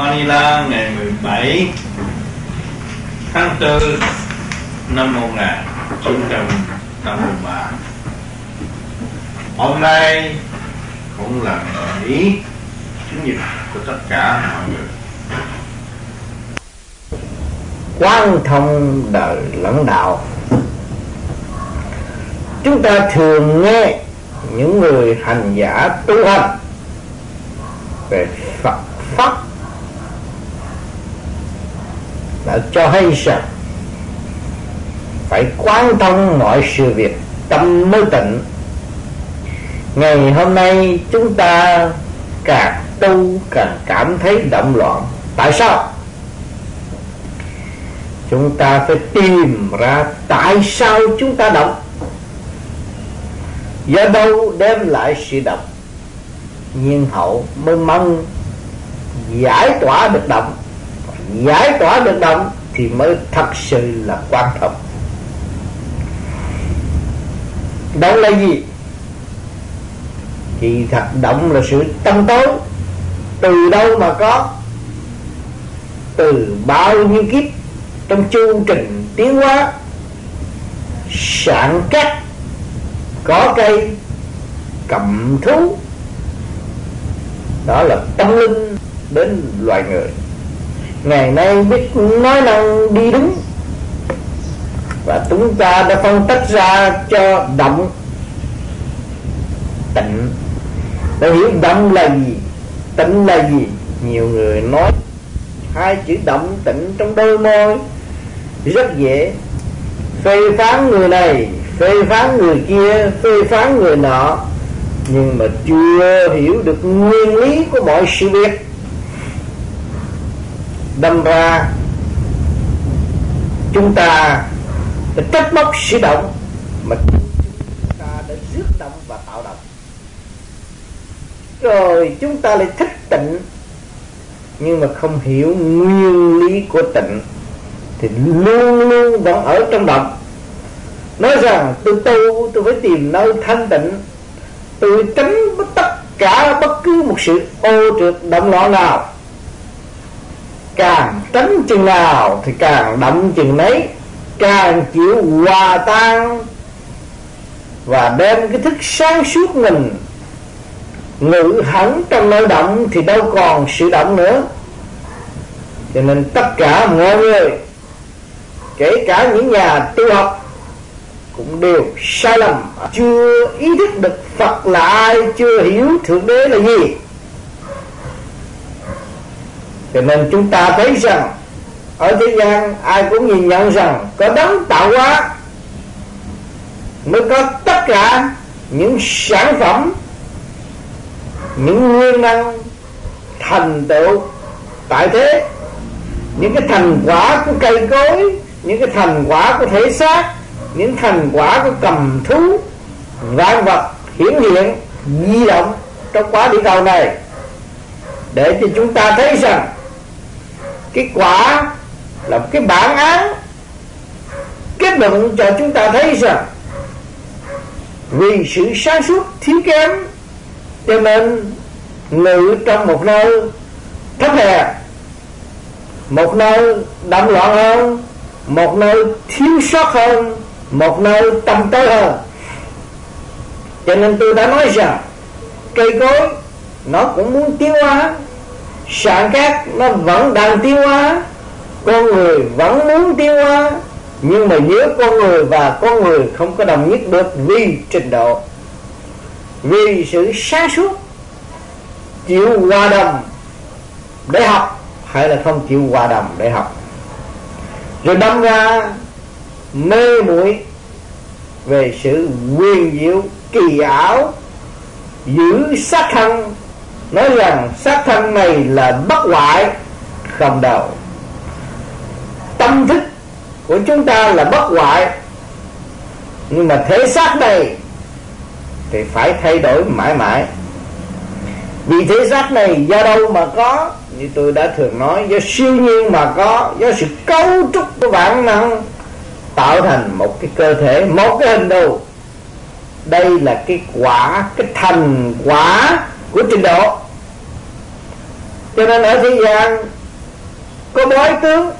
Manila ngày 17 tháng 4 năm 1953 Hôm nay cũng là nghỉ chủ nhật của tất cả mọi người. Quan thông đời lãnh đạo. Chúng ta thường nghe những người hành giả tu hành về Phật, pháp đã cho hay rằng, phải quan tâm mọi sự việc tâm mới tịnh ngày hôm nay chúng ta càng tu càng cảm thấy động loạn. Tại sao? Chúng ta phải tìm ra tại sao chúng ta động. Do đâu đem lại sự động? Nhiên hậu mới mong giải tỏa được động giải tỏa được động thì mới thật sự là quan trọng. Động là gì? Thì thật động là sự tâm tối. Từ đâu mà có? Từ bao nhiêu kiếp trong chu trình tiến hóa, sản cắt có cây, cầm thú. Đó là tâm linh đến loài người ngày nay biết nói năng đi đúng. Và chúng ta đã phân tách ra cho động tịnh. Để hiểu động là gì, tịnh là gì, nhiều người nói hai chữ động tịnh trong đôi môi. Rất dễ. Phê phán người này, phê phán người kia, phê phán người nọ. Nhưng mà chưa hiểu được nguyên lý của mọi sự việc đâm ra chúng ta đã trách móc sự động mà chúng ta đã rước động và tạo động. Rồi chúng ta lại thích tịnh, nhưng mà không hiểu nguyên lý của tịnh thì luôn luôn vẫn ở trong động. Nói rằng, tôi tu, tôi phải tìm nơi thanh tịnh, tôi tránh tất cả bất cứ một sự ô trượt động loạn nào càng tránh chừng nào thì càng động chừng nấy. Càng chịu hòa tan và đem cái thức sáng suốt mình. Ngự hẳn trong nơi động thì đâu còn sự động nữa. Cho nên tất cả mọi người, kể cả những nhà tu học, cũng đều sai lầm. Chưa ý thức được Phật là ai, chưa hiểu thượng đế là gì cho nên chúng ta thấy rằng, ở thế gian ai cũng nhìn nhận rằng có đấng tạo hóa mới có tất cả những sản phẩm, những nguyên năng thành tựu tại thế. Những cái thành quả của cây cối, những cái thành quả của thể xác, những thành quả của cầm thú, vạn vật hiển hiện, di động trong quá địa cầu này. Để cho chúng ta thấy rằng cái quả là một cái bản án kết luận cho chúng ta thấy rằng vì sự sáng suốt thiếu kém cho nên ngự trong một nơi thấp hèn một nơi đậm loạn hơn, một nơi thiếu sót hơn, một nơi tâm tối hơn. Cho nên tôi đã nói rằng cây cối nó cũng muốn tiến hóa sản khác nó vẫn đang tiêu hóa, con người vẫn muốn tiêu hóa, nhưng mà giữa con người và con người không có đồng nhất được vì trình độ. Vì sự sáng suốt, chịu hòa đồng để học hay là không chịu hòa đồng để học. Rồi đâm ra mê muội về sự quyền diệu kỳ ảo, giữ sát thân nói rằng xác thân này là bất hoại, không đầu. Tâm thức của chúng ta là bất hoại. Nhưng mà thể xác này thì phải thay đổi mãi mãi. Vì thế xác này do đâu mà có? Như tôi đã thường nói, do siêu nhiên mà có, do sự cấu trúc của bản năng tạo thành một cái cơ thể, một cái hình đồ. Đây là cái quả, cái thành quả của trình độ. Cho nên ở thế gian, có bói tướng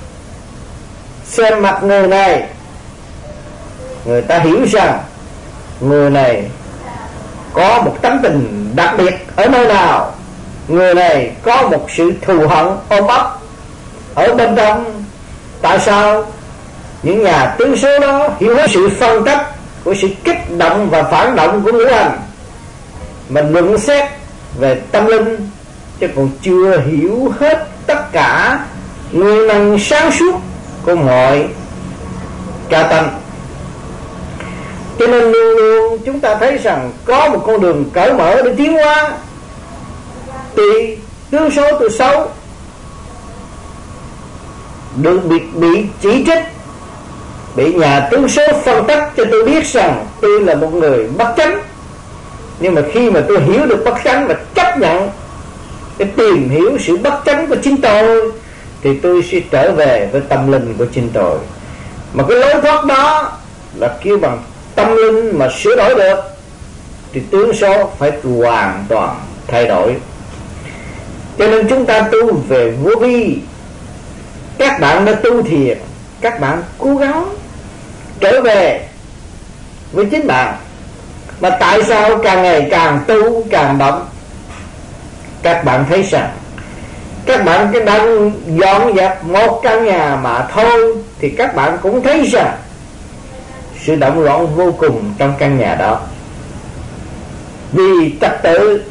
xem mặt người này, người ta hiểu rằng người này có một tấm tình đặc biệt ở nơi nào. Người này có một sự thù hận ôm ấp ở bên trong. Tại sao? Những nhà tướng số đó hiểu hết sự phân tích của sự kích động và phản động của ngũ hành. Mình luận xét về tâm linh chứ còn chưa hiểu hết tất cả nguyên năng sáng suốt của mọi ca tăng cho nên luôn luôn chúng ta thấy rằng có một con đường cởi mở để tiến hóa. Tuy tướng số từ xấu được bị, bị chỉ trích bị nhà tướng số phân tích cho tôi biết rằng tôi là một người bất chánh nhưng mà khi mà tôi hiểu được bất chánh và chấp nhận để tìm hiểu sự bất chánh của chính tôi, thì tôi sẽ trở về với tâm linh của chính tôi. Mà cái lối thoát đó là kêu bằng tâm linh mà sửa đổi được, thì tướng số phải hoàn toàn thay đổi. Cho nên chúng ta tu về vô vi. Các bạn đã tu thiệt các bạn cố gắng trở về với chính bạn mà tại sao càng ngày càng tu, càng động các bạn thấy rằng các bạn cái đang dọn dẹp một căn nhà mà thôi, thì các bạn cũng thấy rằng sự động loạn vô cùng trong căn nhà đó. Vì trật tự,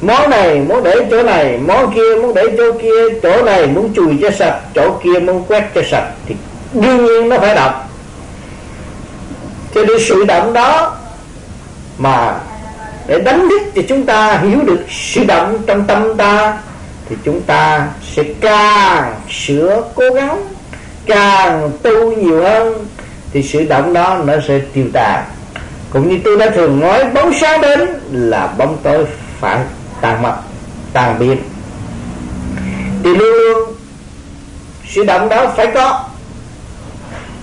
món này muốn để chỗ này, món kia muốn để chỗ kia, chỗ này muốn chùi cho sạch, chỗ kia muốn quét cho sạch, thì đương nhiên nó phải động cho nên sự động đó mà để đánh thức thì chúng ta hiểu được sự động trong tâm ta, thì chúng ta sẽ càng sửa cố gắng, càng tu nhiều hơn, thì sự động đó nó sẽ tiêu tan cũng như tôi đã thường nói, bóng sáng đến là bóng tối phải tàn mất tàn biến. Thì luôn luôn sự động đó phải có.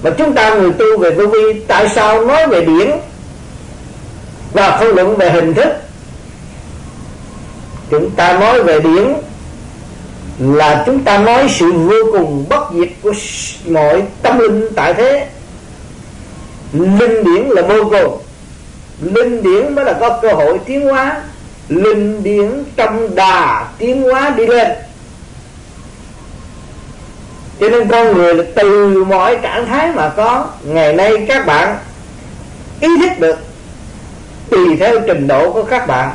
Mà chúng ta người tu về vô vi, tại sao nói về điển và không luận về hình thức. Chúng ta nói về điển là chúng ta nói sự vô cùng bất diệt của mọi tâm linh tại thế. Linh điển là vô cùng linh điển mới là có cơ hội tiến hóa. Linh điển trong đà tiến hóa đi lên. Cho nên con người là từ mọi trạng thái mà có. Ngày nay các bạn ý thức được tùy theo trình độ của các bạn.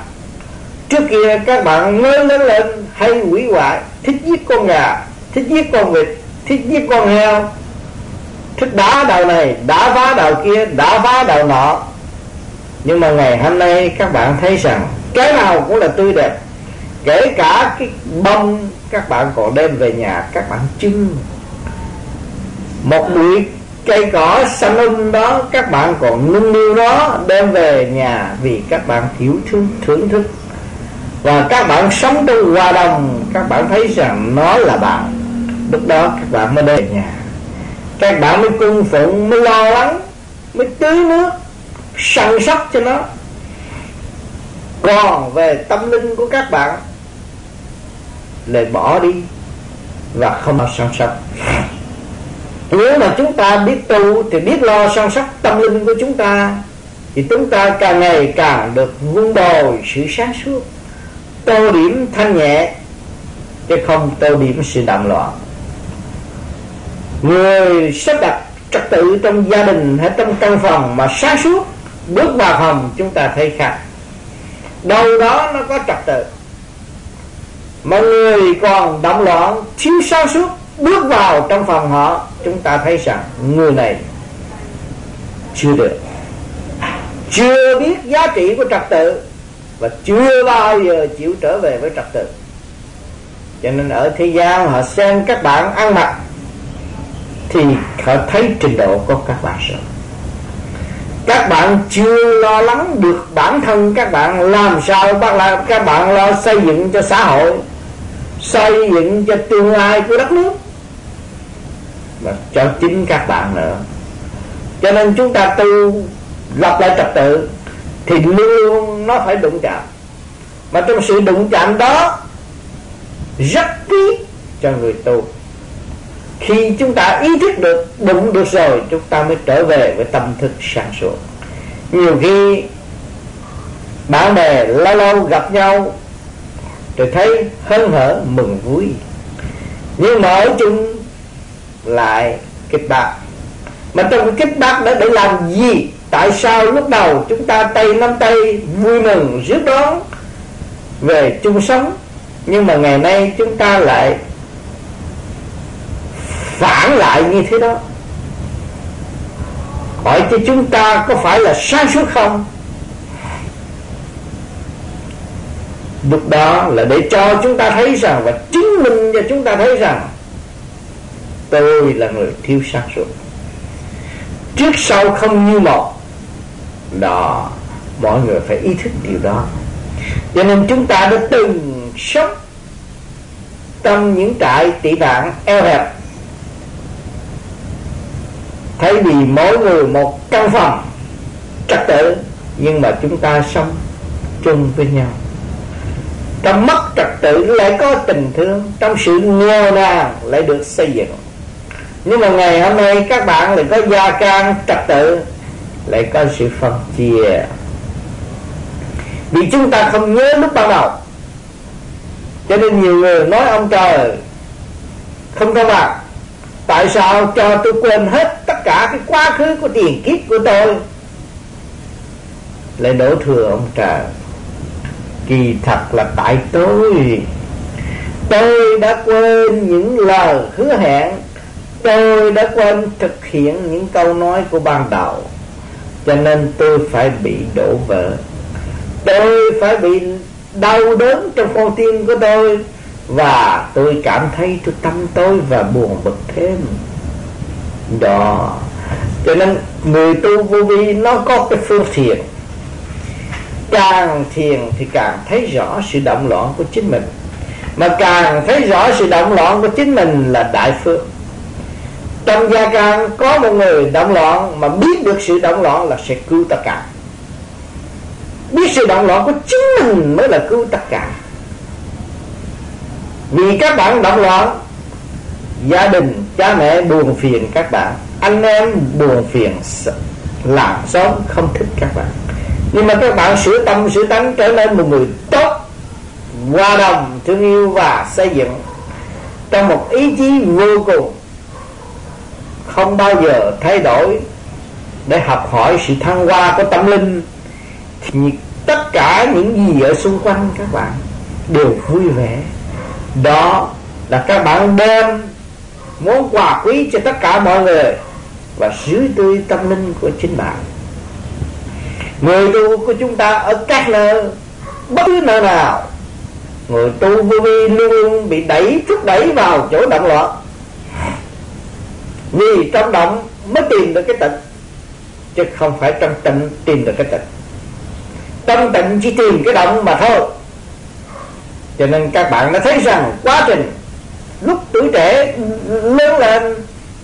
Trước kia các bạn mới lớn lên hay quỷ hoại, thích giết con gà, thích giết con vịt, thích giết con heo, thích đá đầu này, đá vá đầu kia, đá vá đầu nọ. Nhưng mà ngày hôm nay các bạn thấy rằng cái nào cũng là tươi đẹp, kể cả cái bông các bạn còn đem về nhà các bạn trưng một bụi cây cỏ, xanh um đó, các bạn còn nung niu nó đem về nhà vì các bạn thiếu thương thưởng thức. Và các bạn sống trong hòa đồng, các bạn thấy rằng nó là bạn. Lúc đó các bạn mới đến nhà. Các bạn mới cung phụng, mới lo lắng, mới tưới nước, săn sóc cho nó. Còn về tâm linh của các bạn, lại bỏ đi và không lo săn sóc nếu mà chúng ta biết tu thì biết lo săn sóc tâm linh của chúng ta, thì chúng ta càng ngày càng được vun bồi sự sáng suốt. Tô điểm thanh nhẹ, chứ không tô điểm sự động loạn. Người sắp đặt trật tự trong gia đình hay trong căn phòng mà sáng suốt, bước vào phòng, chúng ta thấy khác. Đâu đó nó có trật tự. Mà người còn động loạn, thiếu sáng suốt bước vào trong phòng họ, chúng ta thấy rằng người này chưa được. Chưa biết giá trị của trật tự và chưa bao giờ chịu trở về với trật tự. Cho nên ở thế gian họ xem các bạn ăn mặc thì họ thấy trình độ của các bạn rồi. Các bạn chưa lo lắng được bản thân các bạn, làm sao bắt là các bạn lo xây dựng cho xã hội, xây dựng cho tương lai của đất nước và cho chính các bạn nữa. Cho nên chúng ta tu, lập lại trật tự, thì luôn luôn nó phải đụng chạm. Mà trong sự đụng chạm đó, rất quý cho người tu. Khi chúng ta ý thức được, đụng được rồi, chúng ta mới trở về với tâm thức sáng suốt. Nhiều khi, bạn bè lâu lâu gặp nhau rồi thấy hân hở, mừng vui. Nhưng mà ở chung lại kích bác mà trong cái kích bác đó để làm gì? Tại sao lúc đầu chúng ta tay nắm tay vui mừng rước đón về chung sống, nhưng mà ngày nay chúng ta lại phản lại như thế đó? Hỏi cho chúng ta có phải là sáng suốt không? Lúc đó là để cho chúng ta thấy rằng và chứng minh cho chúng ta thấy rằng tôi là người thiếu sáng suốt. Trước sau không như một. Đó mọi người phải ý thức điều đó. Cho nên chúng ta đã từng sống trong những trại tị nạn eo hẹp. Thay vì mỗi người một căn phòng trật tự, nhưng mà chúng ta sống chung với nhau. Trong mất trật tự lại có tình thương, trong sự nghèo nàn lại được xây dựng nhưng mà ngày hôm nay các bạn lại có gia can trật tự, lại có sự phân chia. Vì chúng ta không nhớ lúc ban đầu. Cho nên nhiều người nói ông trời, không công bằng tại sao cho tôi quên hết tất cả cái quá khứ của tiền kiếp của tôi? Lại đổ thừa ông trời, kỳ thật là tại tôi. Tôi đã quên những lời hứa hẹn tôi đã quên thực hiện những câu nói của ban đầu, cho nên tôi phải bị đổ vỡ. Tôi phải bị đau đớn trong con tim của tôi, và tôi cảm thấy tôi tâm tôi và buồn bực thêm. Đó. Cho nên người tu vô vi, nó có cái phương thiền. Càng thiền thì càng thấy rõ sự động loạn của chính mình. Mà càng thấy rõ sự động loạn của chính mình là đại phương trong gia can có một người động loạn mà biết được sự động loạn là sẽ cứu tất cả. Biết sự động loạn của chính mình mới là cứu tất cả. Vì các bạn động loạn, gia đình, cha mẹ buồn phiền các bạn, anh em buồn phiền, làm xóm không thích các bạn. Nhưng mà các bạn sửa tâm, sửa tánh, trở nên một người tốt, hòa đồng, thương yêu và xây dựng trong một ý chí vô cùng không bao giờ thay đổi để học hỏi sự thăng hoa của tâm linh, thì tất cả những gì ở xung quanh các bạn đều vui vẻ. Đó là các bạn đem món quà quý cho tất cả mọi người và dưới tươi tâm linh của chính bạn. Người tu của chúng ta ở các nơi, bất cứ nơi nào, người tu vô vi luôn luôn bị đẩy, thúc đẩy vào chỗ động loạn vì trong động mới tìm được cái tịnh, chứ không phải trong tịnh tìm được cái tịnh. Trong tịnh chỉ tìm cái động mà thôi. Cho nên các bạn đã thấy rằng quá trình lúc tuổi trẻ lớn lên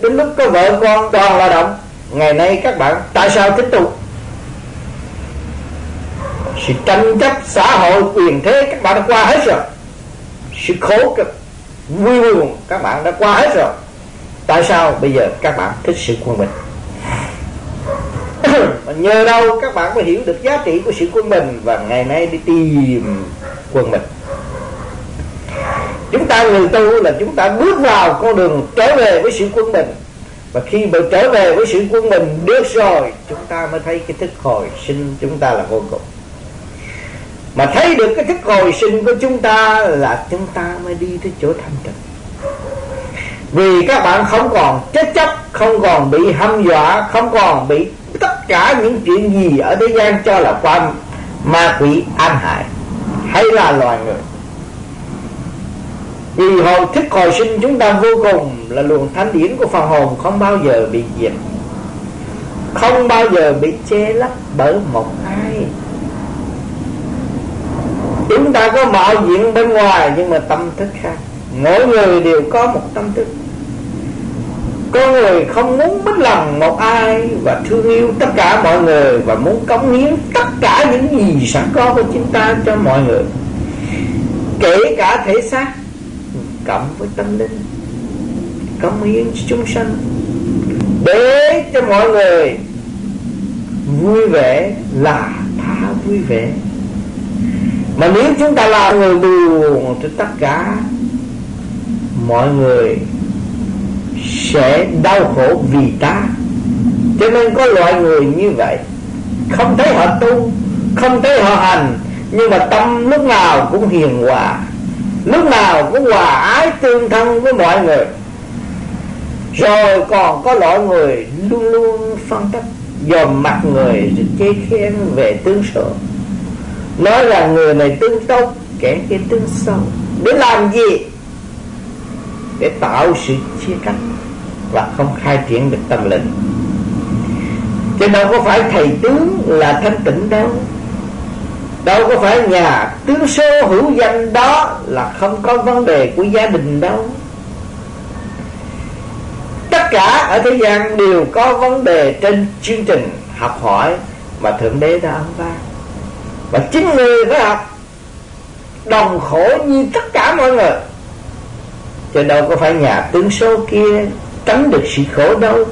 đến lúc có vợ con toàn là động, ngày nay các bạn tại sao thích tu? Sự tranh chấp xã hội, quyền thế các bạn đã qua hết rồi. Sự khổ cực, vui buồn các bạn đã qua hết rồi tại sao bây giờ các bạn thích sự quân bình? Nhờ đâu các bạn mới hiểu được giá trị của sự quân bình và ngày nay đi tìm quân bình? Chúng ta người tu là chúng ta bước vào con đường trở về với sự quân bình. Và khi mà trở về với sự quân bình được rồi, chúng ta mới thấy cái thức hồi sinh chúng ta là vô cùng. Mà thấy được cái thức hồi sinh của chúng ta là chúng ta mới đi tới chỗ thanh tịnh vì các bạn không còn chết chấp không còn bị hâm dọa, không còn bị tất cả những chuyện gì ở thế gian cho là quan ma quỷ an hại. Hay là loài người. Vì hồi thức hồi sinh chúng ta vô cùng là luồng thánh điển của phần hồn không bao giờ bị diệt. Không bao giờ bị che lấp bởi một ai. Chúng ta có mọi diện bên ngoài nhưng mà tâm thức khác. Mỗi người đều có một tâm thức con người không muốn mất lòng một ai và thương yêu tất cả mọi người và muốn cống hiến tất cả những gì sẵn có của chúng ta cho mọi người. Kể cả thể xác, cộng với tâm linh, cống hiến cho chúng sanh, để cho mọi người vui vẻ là ta vui vẻ. Mà nếu chúng ta là người buồn thì tất cả mọi người sẽ đau khổ vì ta. Cho nên có loại người như vậy, không thấy họ tu, không thấy họ hành, nhưng mà tâm lúc nào cũng hiền hòa, lúc nào cũng hòa ái tương thân với mọi người. Rồi còn có loại người luôn luôn phân tích, dòm mặt người chê khen về tướng số nói là người này tương tốt, kẻ kia tương sâu để làm gì? Để tạo sự chia cách và không khai triển được tâm linh. Chứ đâu có phải thầy tướng là thanh tịnh đâu. Đâu có phải nhà tướng số hữu danh đó là không có vấn đề của gia đình đâu. Tất cả ở thế gian đều có vấn đề trên chương trình học hỏi mà thượng đế đã ông ban và chính người phải học, đồng khổ như tất cả mọi người. Chứ đâu có phải nhà tướng số kia tránh được sự khổ đâu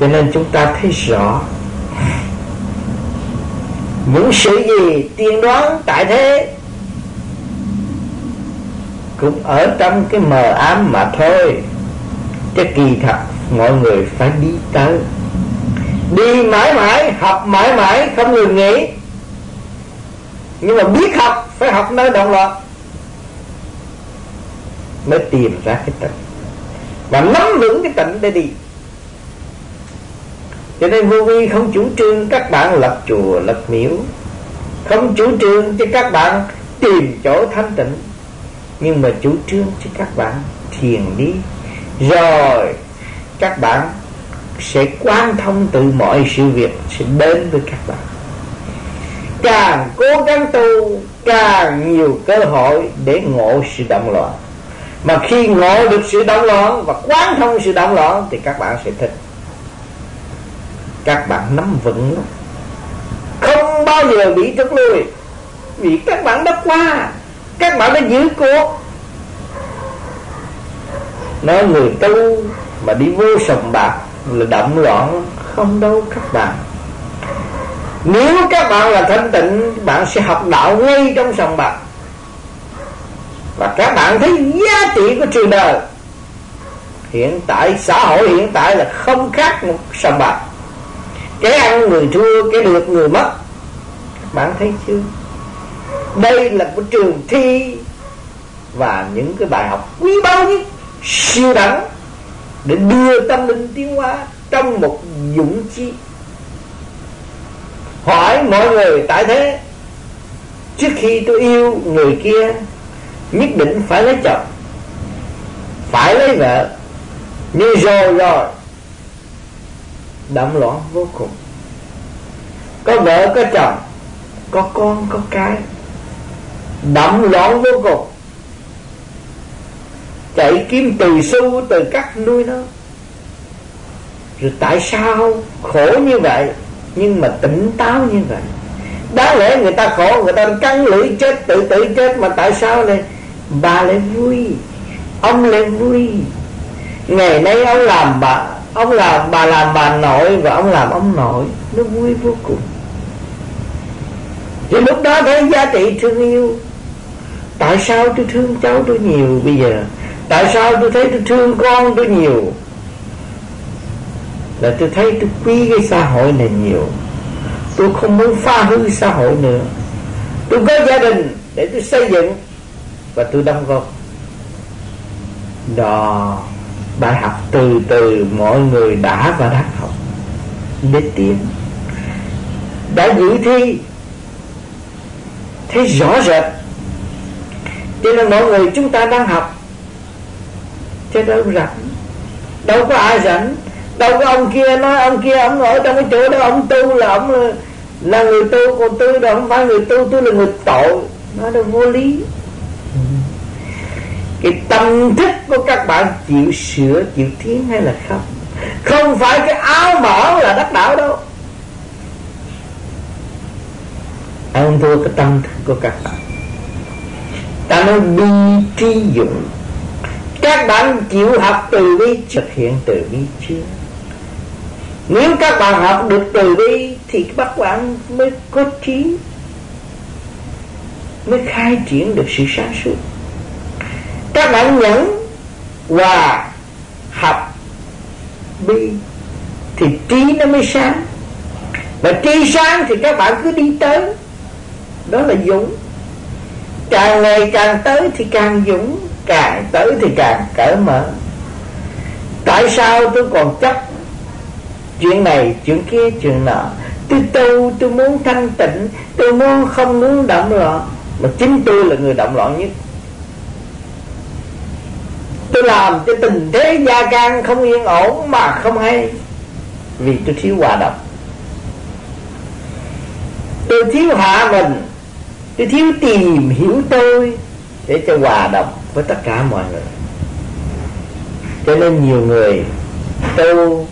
cho nên chúng ta thấy rõ, những sự gì tiên đoán tại thế cũng ở trong cái mờ ám mà thôi. Chứ kỳ thật, mọi người phải đi tới. Đi mãi mãi, học mãi mãi, không ngừng nghỉ. Nhưng mà biết học, phải học nơi động loạn mới tìm ra cái tật và nắm vững cái tịnh để đi. Cho nên vô vi không chủ trương các bạn lập chùa, lập miếu. Không chủ trương cho các bạn tìm chỗ thanh tịnh. Nhưng mà chủ trương cho các bạn thiền đi. Rồi, các bạn sẽ quan thông từ mọi sự việc, sẽ đến với các bạn. Càng cố gắng tu, càng nhiều cơ hội để ngộ sự động loạn mà khi ngộ được sự động loạn và quán thông sự động loạn thì các bạn sẽ thích. Các bạn nắm vững lắm không bao giờ bị trút lui. Vì các bạn đã qua. Các bạn đã giữ cuộc. Nói người tu mà đi vô sòng bạc là động loạn không đâu các bạn. Nếu các bạn là thanh tịnh, bạn sẽ học đạo ngay trong sòng bạc và các bạn thấy giá trị của trường đời. Hiện tại, xã hội hiện tại là không khác một sòng bạc. Cái ăn người thua, cái được người mất. Các bạn thấy chưa? Đây là một trường thi và những cái bài học quý báu nhất, siêu đẳng để đưa tâm linh tiến hóa trong một dũng chi hỏi mọi người tại thế, trước khi tôi yêu người kia nhất định phải lấy chồng. Phải lấy vợ. Như rồi rồi. Đậm loạn vô cùng. Có vợ, có chồng. Có con, có cái. Đậm loạn vô cùng. Chạy kiếm từ xu, từ cắt nuôi nó. Rồi tại sao khổ như vậy? Nhưng mà tỉnh táo như vậy. Đáng lẽ người ta khổ, người ta căng lưỡi chết, tự tự chết, mà tại sao này bà lại vui, ông lại vui. Ngày nay ông làm bà, ông làm bà làm bà nội và ông làm ông nội, nó vui vô cùng. Thì lúc đó thấy giá trị thương yêu. Tại sao tôi thương cháu tôi nhiều bây giờ? Tại sao tôi thấy tôi thương con tôi nhiều? Là tôi thấy tôi quý cái xã hội này nhiều. Tôi không muốn phá hư xã hội nữa. Tôi có gia đình để tôi xây dựng và tôi đóng góp. Đó bài học từ từ mọi người đã và đang học để tiến đã dự thi thấy rõ rệt. Cho nên mọi người chúng ta đang học. Chứ đâu rảnh đâu có ai rảnh đâu có ông kia nói ông kia ông ở trong cái chỗ đó ông tu là ông là, là người tu còn tôi đâu không phải người tu tôi là người tội. Nó là vô lý cái tâm thức của các bạn chịu sửa, chịu tiến hay là không? Không phải cái áo mở là đắc đạo đâu. Ăn thua cái tâm thức của các bạn. Ta nói bi trí dụng. Các bạn chịu học từ bi, thực hiện từ bi chưa nếu các bạn học được từ bi, thì các bạn mới có trí, mới khai triển được sự sáng suốt các bạn nhẫn và học bi thì trí nó mới sáng. Và trí sáng thì các bạn cứ đi tới. Đó là dũng. Càng ngày càng tới thì càng dũng, càng tới thì càng cởi mở. Tại sao tôi còn chấp chuyện này, chuyện kia, chuyện nọ? Tôi tu, tôi muốn thanh tịnh, tôi muốn không muốn động loạn. Mà chính tôi là người động loạn nhất làm cho tình thế gia can không yên ổn mà không hay. Vì tôi thiếu hòa đồng. Tôi thiếu hạ mình. Tôi thiếu tìm hiểu tôi để cho hòa đồng với tất cả mọi người. Cho nên nhiều người tu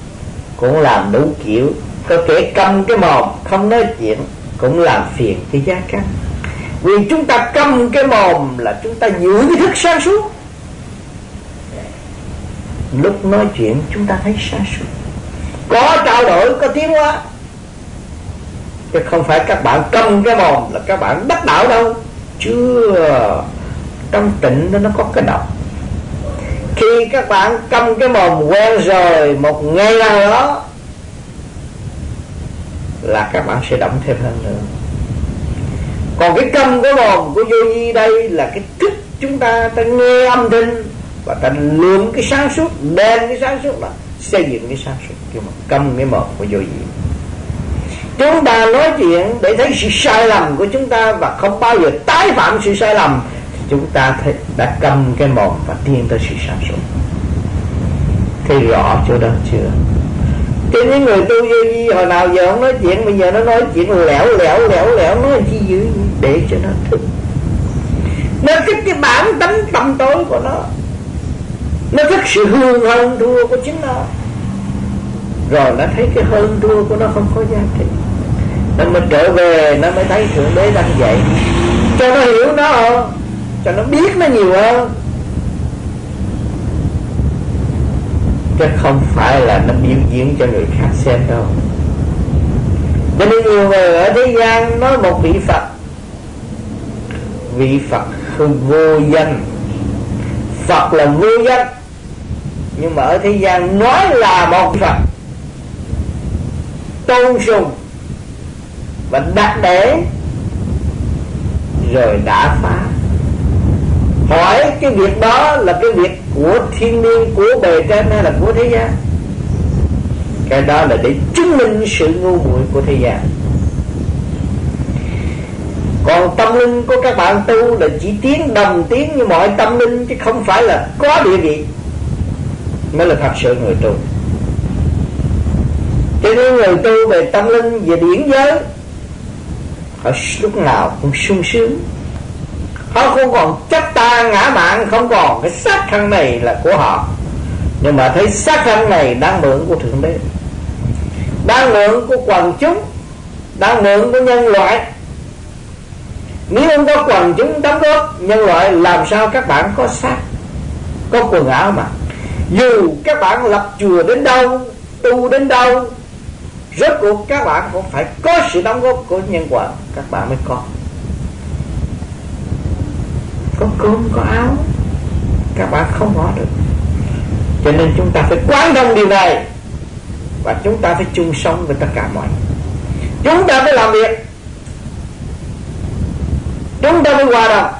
cũng làm đủ kiểu. Có kẻ cầm cái mồm, không nói chuyện, cũng làm phiền cái gia căn vì chúng ta cầm cái mồm là chúng ta giữ cái thức sáng suốt lúc nói chuyện, chúng ta thấy xa suốt có trao đổi, có tiến hóa. Chứ không phải các bạn cầm cái mồm là các bạn đắc đạo đâu. Chưa. Trong tịnh nó nó có cái độc. Khi các bạn cầm cái mồm quen rồi một ngày nào đó, là các bạn sẽ động thêm hơn nữa. Còn cái cầm cái mồm của vô nhi đây là cái thức chúng ta ta nghe âm thanh và ta lượm cái sáng suốt đem cái sáng suốt là xây dựng cái sáng suốt. Nhưng mà cầm cái mồm của vô gì chúng ta nói chuyện để thấy sự sai lầm của chúng ta và không bao giờ tái phạm sự sai lầm chúng ta thấy, đã cầm cái mồm và tiến tới sự sáng suốt. Thấy rõ chỗ đó chưa? Cho những người tu vô vi hồi nào giờ không nói chuyện bây giờ nó nói chuyện lẻo lẻo lẻo lẻo nói chi dữ để cho nó thức nó thích cái bản tánh tâm tối của nó nó thích sự hương hơn thua của chính nó. Rồi nó thấy cái hơn thua của nó không có giá trị. Nó mới trở về, nó mới thấy thượng đế đang dạy. Cho nó hiểu nó hơn, cho nó biết nó nhiều hơn. Chứ không phải là nó biểu diễn cho người khác xem đâu. Cho nên nhiều người ở thế gian nói một vị phật. Vị phật không vô danh. Phật là vô danh nhưng mà ở thế gian nói là một phật tôn sùng và đặt để rồi đã phá. Hỏi cái việc đó là cái việc của thiên niên của bề trên hay là của thế gian? Cái đó là để chứng minh sự ngu muội của thế gian. Còn tâm linh của các bạn tu là chỉ tiếng đồng tiếng như mọi tâm linh, chứ không phải là có địa vị mới là thật sự người tu. Cho nên người tu về tâm linh, về điển giới họ lúc nào cũng sung sướng. Họ không còn chấp ta, ngã mạng, không còn cái xác thân này là của họ. Nhưng mà thấy xác thân này đang mượn của thượng đế, đang mượn của quần chúng, đang mượn của nhân loại. Nếu không có quần chúng đóng góp nhân loại, làm sao các bạn có xác, có quần áo mà? Dù các bạn lập chùa đến đâu, tu đến đâu, rốt cuộc các bạn cũng phải có sự đóng góp của nhân quả. Các bạn mới có. Có cơm, có áo. Các bạn không có được. Cho nên chúng ta phải quán thông điều này. Và chúng ta phải chung sống với tất cả mọi chúng ta phải làm việc. Chúng ta phải hòa đồng.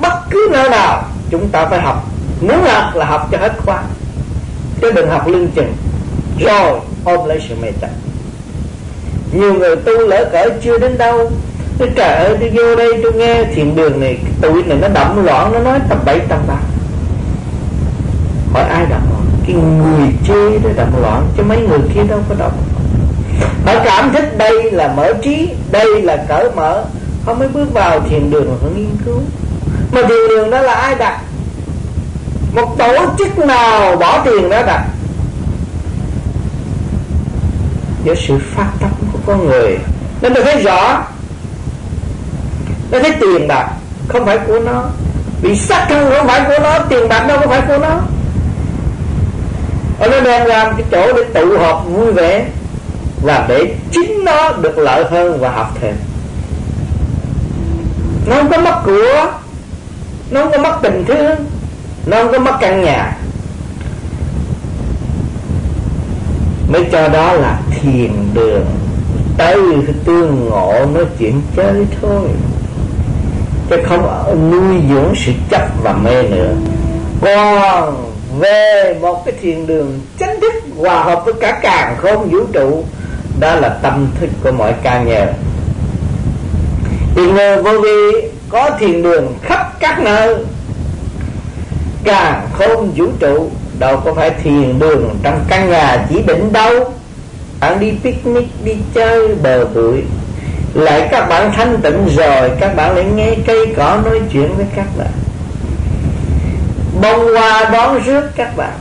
Bất cứ nơi nào, chúng ta phải học muốn học là học cho hết khóa chứ đừng học lưng chừng, rồi ôm lấy sự mê chấp nhiều người tu lỡ cỡ chưa đến đâu tôi trời ơi tôi vô đây tôi nghe thiền đường này tụi này nó đậm loạn nó nói tầm bảy, tầm ba. Hỏi ai đậm loạn cái người chê nó đậm loạn chứ mấy người kia đâu có đậm. Họ cảm thích đây là mở trí, đây là cởi mở họ mới bước vào thiền đường họ nghiên cứu. Mà thiền đường đó là ai đặt một tổ chức nào bỏ tiền đó đặt do sự phát tâm của con người. Nên tôi thấy rõ. Nó thấy tiền bạc không phải của nó. Vì sắc thân không phải của nó, tiền bạc đâu có phải của nó. Ở nó đem ra cái chỗ để tụ họp vui vẻ và để chính nó được lợi hơn và học thêm. Nó không có mất của, nó không có mất tình thương nó không có mất căn nhà. Mới cho đó là thiền đường. Tới tương ngộ nói chuyện chơi thôi. Chứ không nuôi dưỡng sự chấp và mê nữa. Còn về một cái thiền đường chánh thức hòa hợp với cả càng không vũ trụ, đó là tâm thức của mọi ca nhờ. Thì người vô vi có thiền đường khắp các nơi càng không vũ trụ, đâu có phải thiền đường trong căn nhà chỉ định đâu. Bạn đi picnic, đi chơi, bờ bụi. Lại các bạn thanh tịnh rồi, các bạn lại nghe cây cỏ nói chuyện với các bạn. Bông hoa đón rước các bạn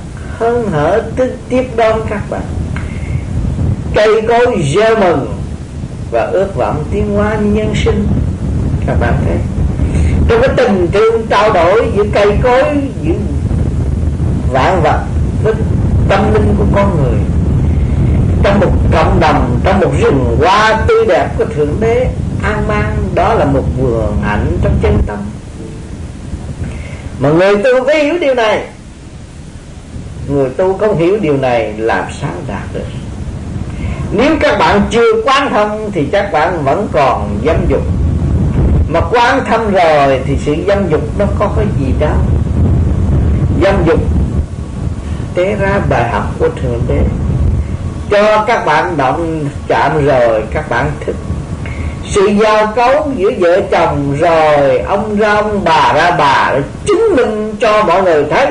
hân hở tức tiếp đón các bạn. Cây cối gieo mừng và ước vọng tiến hóa nhân sinh. Các bạn thấy? Trong cái tình thương trao đổi giữa cây cối giữa vạn vật. Với tâm linh của con người. Trong một cộng đồng, trong một rừng hoa tươi đẹp của thượng đế, an mang, đó là một vườn ảnh trong chân tâm. Mà người tu phải hiểu điều này. Người tu không hiểu điều này làm sao đạt được. Nếu các bạn chưa quan thông thì các bạn vẫn còn dâm dục mà quan thông rồi thì sự dâm dục nó có cái gì đâu dâm dục tế ra bài học của thượng đế. Cho các bạn động chạm rồi, các bạn thích sự giao cấu giữa vợ chồng rồi, ông ra ông bà ra bà chứng minh cho mọi người thấy.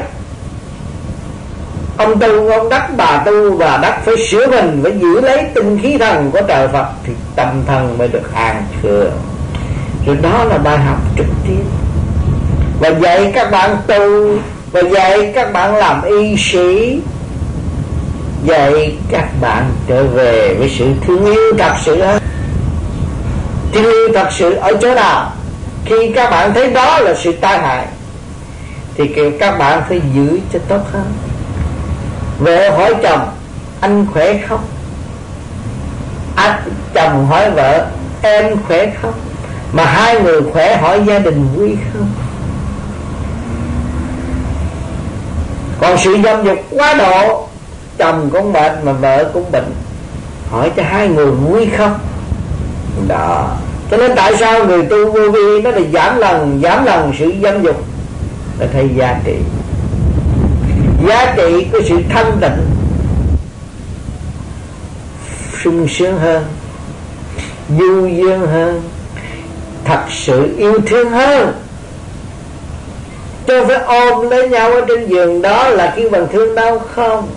Ông tu, ông đắc bà tu và đắc phải sửa mình, phải giữ lấy tinh khí thần của trời Phật, thì tâm thần mới được an thường rồi đó là bài học trực tiếp. Và dạy các bạn tu, và dạy các bạn làm y sĩ, dạy các bạn trở về với sự thương yêu thật sự hơn. Thương yêu thật sự ở chỗ nào? Khi các bạn thấy đó là sự tai hại, thì các bạn phải giữ cho tốt hơn. Vợ hỏi chồng, anh khỏe không? Anh chồng hỏi vợ, em khỏe không? Mà hai người khỏe hỏi gia đình vui không? Còn sự dâm dục quá độ, chồng cũng bệnh mà vợ cũng bệnh. Hỏi cho hai người vui không? Đó. Cho nên tại sao người tu vô vi nó là giảm lần giảm lần sự dâm dục? Là thấy giá trị. Giá trị của sự thanh tịnh sung sướng hơn, du dương hơn thật sự yêu thương hơn. Chứ phải ôm lấy nhau ở trên giường, đó là kêu bằng thương đâu không?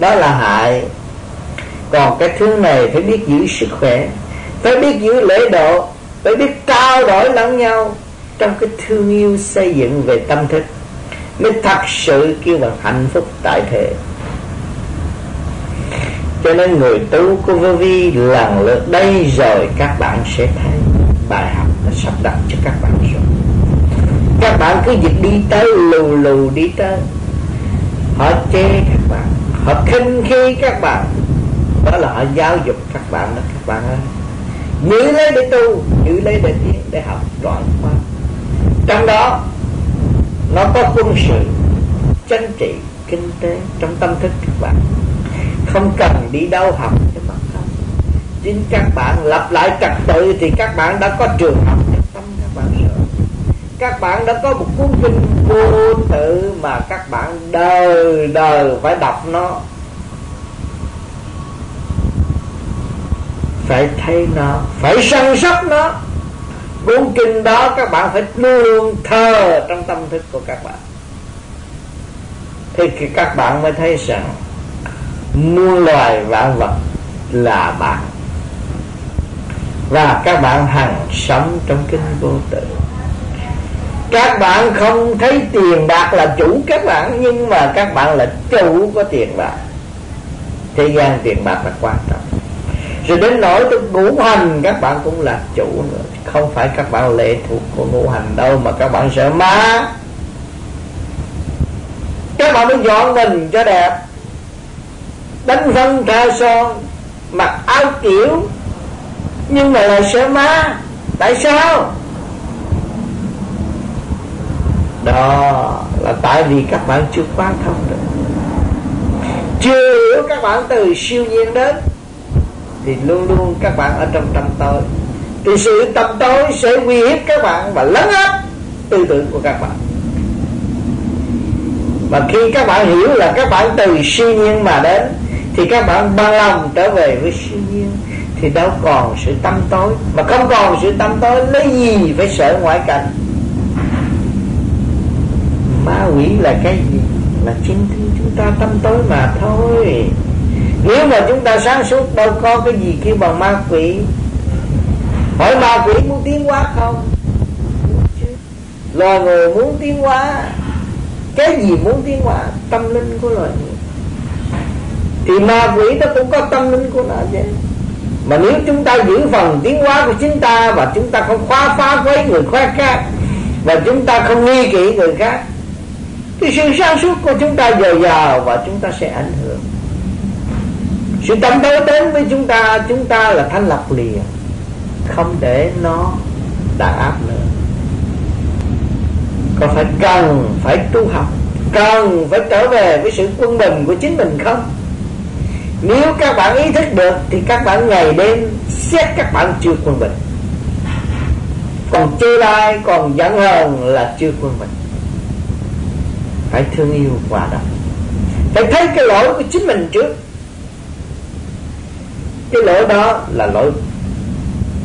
Đó là hại. Còn cái thương này phải biết giữ sức khỏe, phải biết giữ lễ độ, phải biết trao đổi lẫn nhau trong cái thương yêu xây dựng về tâm thức mới thật sự kêu bằng hạnh phúc tại thế. cho nên người tu của vô vi lần lượt đây rồi các bạn sẽ thấy bài học nó sắp đặt cho các bạn rồi các bạn cứ việc đi tới, lù lù đi tới. Họ chê các bạn, họ khinh khi các bạn. Đó là họ giáo dục các bạn đó, các bạn ơi. Giữ lấy để tu, giữ lấy để tiến, để học, đoạn qua. Trong đó, nó có quân sự, chính trị, kinh tế, trong tâm thức các bạn. Không cần đi đâu học chính các bạn lập lại trật tự thì các bạn đã có trường học trong tâm các bạn rồi các bạn đã có một cuốn kinh vô tự mà các bạn đời đời phải đọc nó. Phải thấy nó, phải săn sóc nó. Cuốn kinh đó các bạn phải luôn luôn thờ trong tâm thức của các bạn. Thì các bạn mới thấy rằng, muôn loài vạn vật là bạn và các bạn hằng sống trong kinh vô tự. Các bạn không thấy tiền bạc là chủ các bạn, nhưng mà các bạn là chủ của tiền bạc. Thế gian tiền bạc là quan trọng. Rồi đến nỗi tôi ngũ hành, các bạn cũng là chủ nữa. Không phải các bạn lệ thuộc của ngũ hành đâu, mà các bạn sợ ma. Các bạn mới dọn mình cho đẹp. Đánh phân cao son, mặc áo kiểu nhưng mà lại sợ ma tại sao? Đó là tại vì các bạn chưa quan thông được. Chưa hiểu các bạn từ siêu nhiên đến, thì luôn luôn các bạn ở trong tâm tối thì sự tâm tối sẽ uy hiếp các bạn và lấn áp tư tưởng của các bạn. Mà khi các bạn hiểu là các bạn từ siêu nhiên mà đến, thì các bạn bằng lòng trở về với siêu nhiên thì đâu còn sự tâm tối. Mà không còn sự tâm tối, lấy gì phải sợ ngoại cảnh? Ma quỷ là cái gì? Là chính chúng ta tâm tối mà thôi. Nếu mà chúng ta sáng suốt, đâu có cái gì kêu bằng ma quỷ. Hỏi ma quỷ muốn tiến hóa không? Loài người muốn tiến hóa. Cái gì muốn tiến hóa? Tâm linh của loài người. Thì ma quỷ nó cũng có tâm linh của nó vậy mà nếu chúng ta giữ phần tiến hóa của chính ta và chúng ta không khóa phá với người khác khác và chúng ta không nghi kỵ người khác, thì sự sáng suốt của chúng ta dồi dào và chúng ta sẽ ảnh hưởng. Sự tâm đối đến với chúng ta chúng ta là thanh lập liền, không để nó đàn áp nữa. Có phải cần phải tu học, cần phải trở về với sự quân bình của chính mình không? Nếu các bạn ý thức được thì các bạn ngày đêm xét các bạn chưa quân bình. Còn chê lai còn giận hờn là chưa quân bình. Phải thương yêu quả đó phải thấy cái lỗi của chính mình trước. Cái lỗi đó là lỗi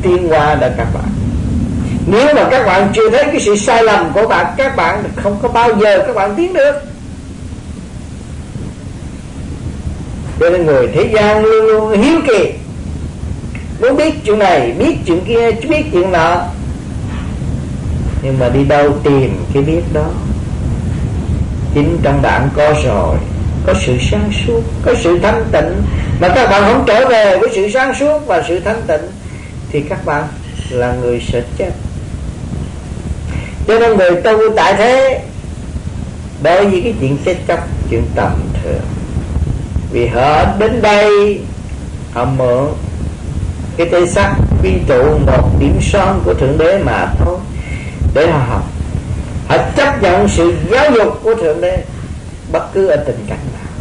tiên qua đã các bạn. Nếu mà các bạn chưa thấy cái sự sai lầm của bạn, các bạn không có bao giờ các bạn tiến được. Cho nên người thế gian luôn luôn hiếu kỳ. Muốn biết chuyện này, biết chuyện kia biết chuyện nọ. Nhưng mà đi đâu tìm cái biết đó? Chính trong bạn có rồi, có sự sáng suốt, có sự thanh tịnh. Mà các bạn không trở về với sự sáng suốt và sự thanh tịnh, thì các bạn là người sợ chết. Cho nên người tu tại thế, bởi vì cái chuyện chết chóc, chuyện tầm thường vì họ đến đây họ mượn cái tay sắc vi trụ một điểm son của thượng đế mà thôi. Để họ học. Họ chấp nhận sự giáo dục của thượng đế. Bất cứ ở tình cảnh nào.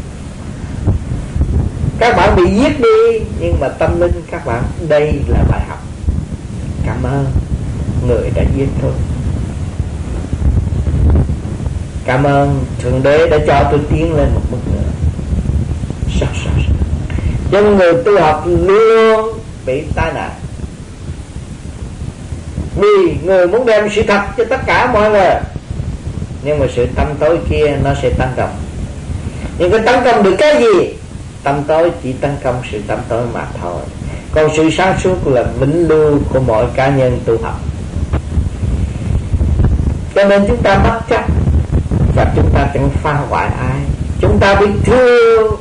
Các bạn bị giết đi, nhưng mà tâm linh các bạn, đây là bài học. Cảm ơn người đã giết tôi. Cảm ơn thượng đế đã cho tôi tiến lên một bước nữa sắc sắc cho người tu học luôn bị tai nạn. Vì người muốn đem sự thật cho tất cả mọi người, nhưng mà sự tâm tối kia nó sẽ tấn công. Nhưng cái tấn công được cái gì? Tâm tối chỉ tấn công sự tâm tối mà thôi. Còn sự sáng suốt là vĩnh lưu của mọi cá nhân tu học. Cho nên chúng ta bất chấp và chúng ta chẳng phá hoại ai. Chúng ta biết thương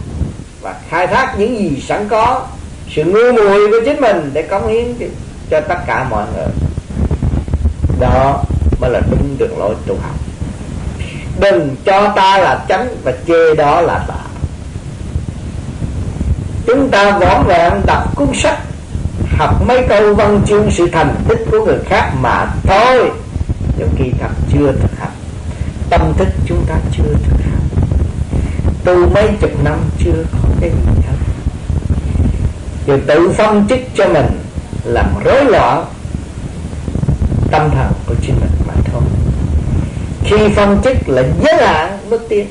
và khai thác những gì sẵn có, sự ngu muội của chính mình để cống hiến cho tất cả mọi người. Đó mới là đúng đường lối tu học. Đừng cho ta là chánh và chê đó là tà. Chúng ta võn vẹn đọc cuốn sách, học mấy câu văn chương sự thành tích của người khác mà thôi. Nhưng khi thật chưa thực hành. Tâm thức chúng ta chưa thực hành tu mấy chục năm chưa có cái gì hết rồi tự phân chức cho mình làm rối loạn tâm thần của chính mình mà thôi. Khi phân chức là giới hạn bước tiến.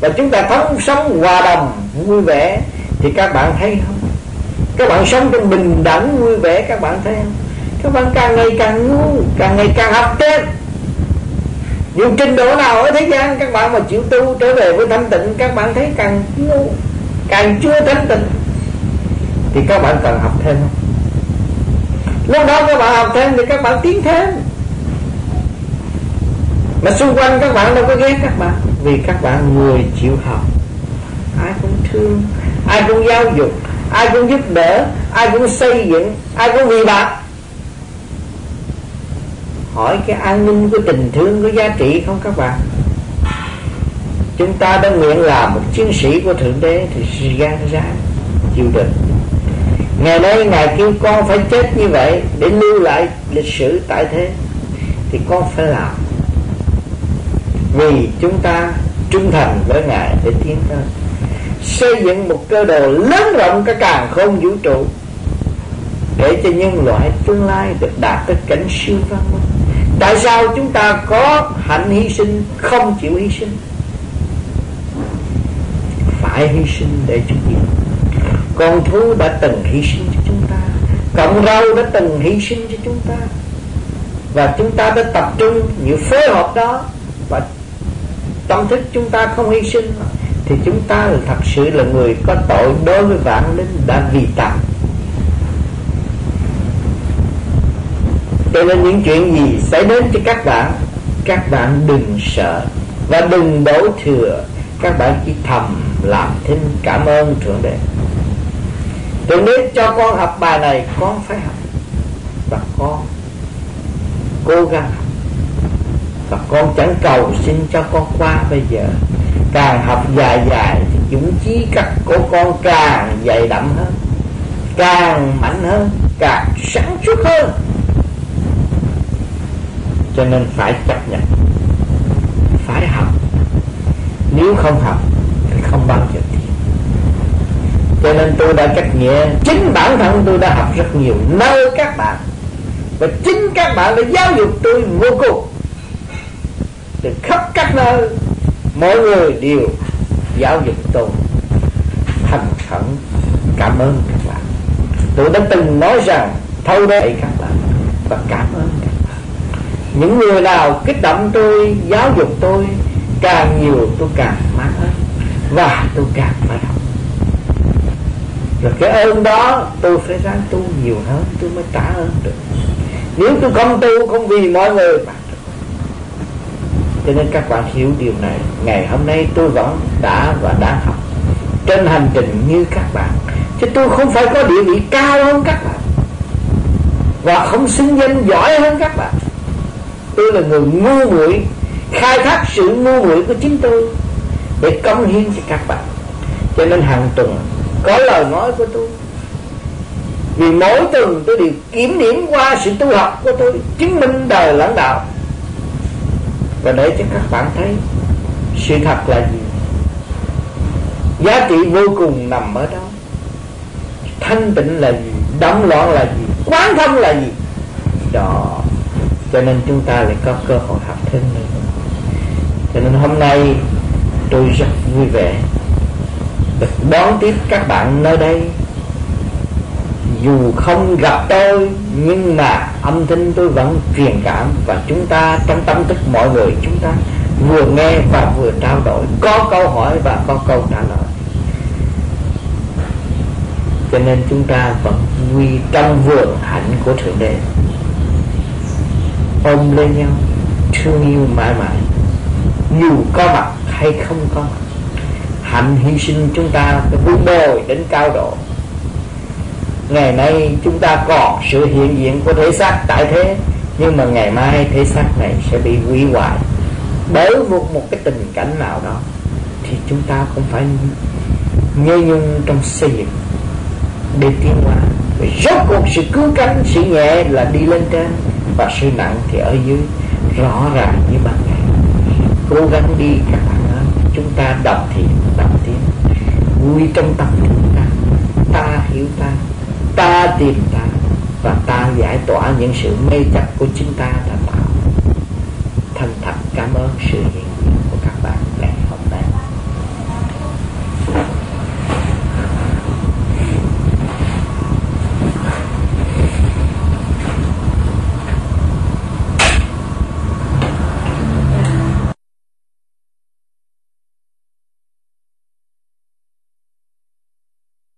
Và chúng ta thống sống hòa đồng, vui vẻ, thì các bạn thấy không? Các bạn sống trong bình đẳng, vui vẻ, các bạn thấy không? Các bạn càng ngày càng ngu, càng ngày càng học thêm dù trình độ nào ở thế gian, các bạn mà chịu tu trở về với thanh tịnh, các bạn thấy càng ngu, càng chưa thanh tịnh, thì các bạn cần học thêm không? Lúc đó các bạn học thêm thì các bạn tiến thêm. Mà xung quanh các bạn đâu có ghét các bạn, vì các bạn người chịu học. Ai cũng thương, ai cũng giáo dục, ai cũng giúp đỡ, ai cũng xây dựng, ai cũng vì bạn hỏi cái an ninh của tình thương có giá trị không các bạn? Chúng ta đã nguyện làm một chiến sĩ của thượng đế thì gan ra chịu đựng. Ngày nay ngài kêu con phải chết như vậy để lưu lại lịch sử tại thế, thì con phải làm. Vì chúng ta trung thành với ngài để tiến tới xây dựng một cơ đồ lớn rộng cả càng không vũ trụ để cho nhân loại tương lai được đạt tới cảnh siêu văn minh tại sao chúng ta có hạnh hy sinh, không chịu hy sinh? Phải hy sinh để chúng ta con thú đã từng hy sinh cho chúng ta. Cộng rau đã từng hy sinh cho chúng ta. Và chúng ta đã tập trung những phối hợp đó. Và tâm thức chúng ta không hy sinh. Thì chúng ta là thật sự là người có tội đối với vạn linh đã vì tạm cho nên những chuyện gì xảy đến cho các bạn? Các bạn đừng sợ và đừng đổ thừa. Các bạn chỉ thầm làm thinh cảm ơn thượng đế. Thượng đế cho con học bài này, con phải học. Và con cố gắng học. Và con chẳng cầu xin cho con qua bây giờ. Càng học dài dài thì dũng chí các của con càng dày đậm hơn, càng mạnh hơn, càng sáng suốt hơn cho nên phải chấp nhận. Phải học. Nếu không học thì không bao giờ tiến cho nên tôi đã trách nghĩa, chính bản thân tôi đã học rất nhiều. Nơi các bạn, và chính các bạn đã giáo dục tôi vô cùng. Từ khắp các nơi mỗi người đều giáo dục tôi. Thành khẩn cảm ơn các bạn. Tôi đã từng nói rằng thâu đây các bạn và cảm ơn những người nào kích động tôi, giáo dục tôi, càng nhiều tôi càng mang ơn và tôi càng phải học rồi cái ơn đó tôi phải ráng tu nhiều hơn, tôi mới trả ơn được. Nếu tôi không tu không vì mọi người cho nên các bạn hiểu điều này. Ngày hôm nay tôi vẫn đã và đang học trên hành trình như các bạn. Chứ tôi không phải có địa vị cao hơn các bạn. Và không xứng danh giỏi hơn các bạn tôi là người ngu muội, khai thác sự ngu muội của chính tôi để công hiến cho các bạn. Cho nên hàng tuần có lời nói của tôi. Vì mỗi tuần tôi đều kiểm điểm qua sự tu học của tôi, chứng minh đời lãnh đạo. Và để cho các bạn thấy sự thật là gì. Giá trị vô cùng nằm ở đó. Thanh tịnh là gì, đóng loạn là gì, quán thông là gì? Đó cho nên chúng ta lại có cơ hội học thêm nữa. Cho nên hôm nay tôi rất vui vẻ được đón tiếp các bạn nơi đây. Dù không gặp tôi, nhưng mà âm thanh tôi vẫn truyền cảm và chúng ta trong tâm thức mọi người, chúng ta vừa nghe và vừa trao đổi, có câu hỏi và có câu trả lời. Cho nên chúng ta vẫn vui trong vườn hạnh của thượng đế ôm lên nhau, thương yêu mãi mãi. Dù có mặt hay không có mặt, hạnh hy sinh chúng ta phải vun bồi đến cao độ. Ngày nay chúng ta còn sự hiện diện của thể xác tại thế, nhưng mà ngày mai thể xác này sẽ bị hủy hoại bởi một một cái tình cảnh nào đó, thì chúng ta cũng phải nhớ nhung trong xây dựng để tiến hóa rốt cuộc sự cứu cánh, sự nhẹ là đi lên trên và sự nặng thì ở dưới. Rõ ràng như ban ngày. Cố gắng đi các bạn ơi. Chúng ta đọc thiện đọc tiếng vui trong tâm chúng ta. Ta hiểu ta. Ta tìm ta. Và ta giải tỏa những sự mê chấp của chúng ta đã tạo. Thành thật cảm ơn sự hiện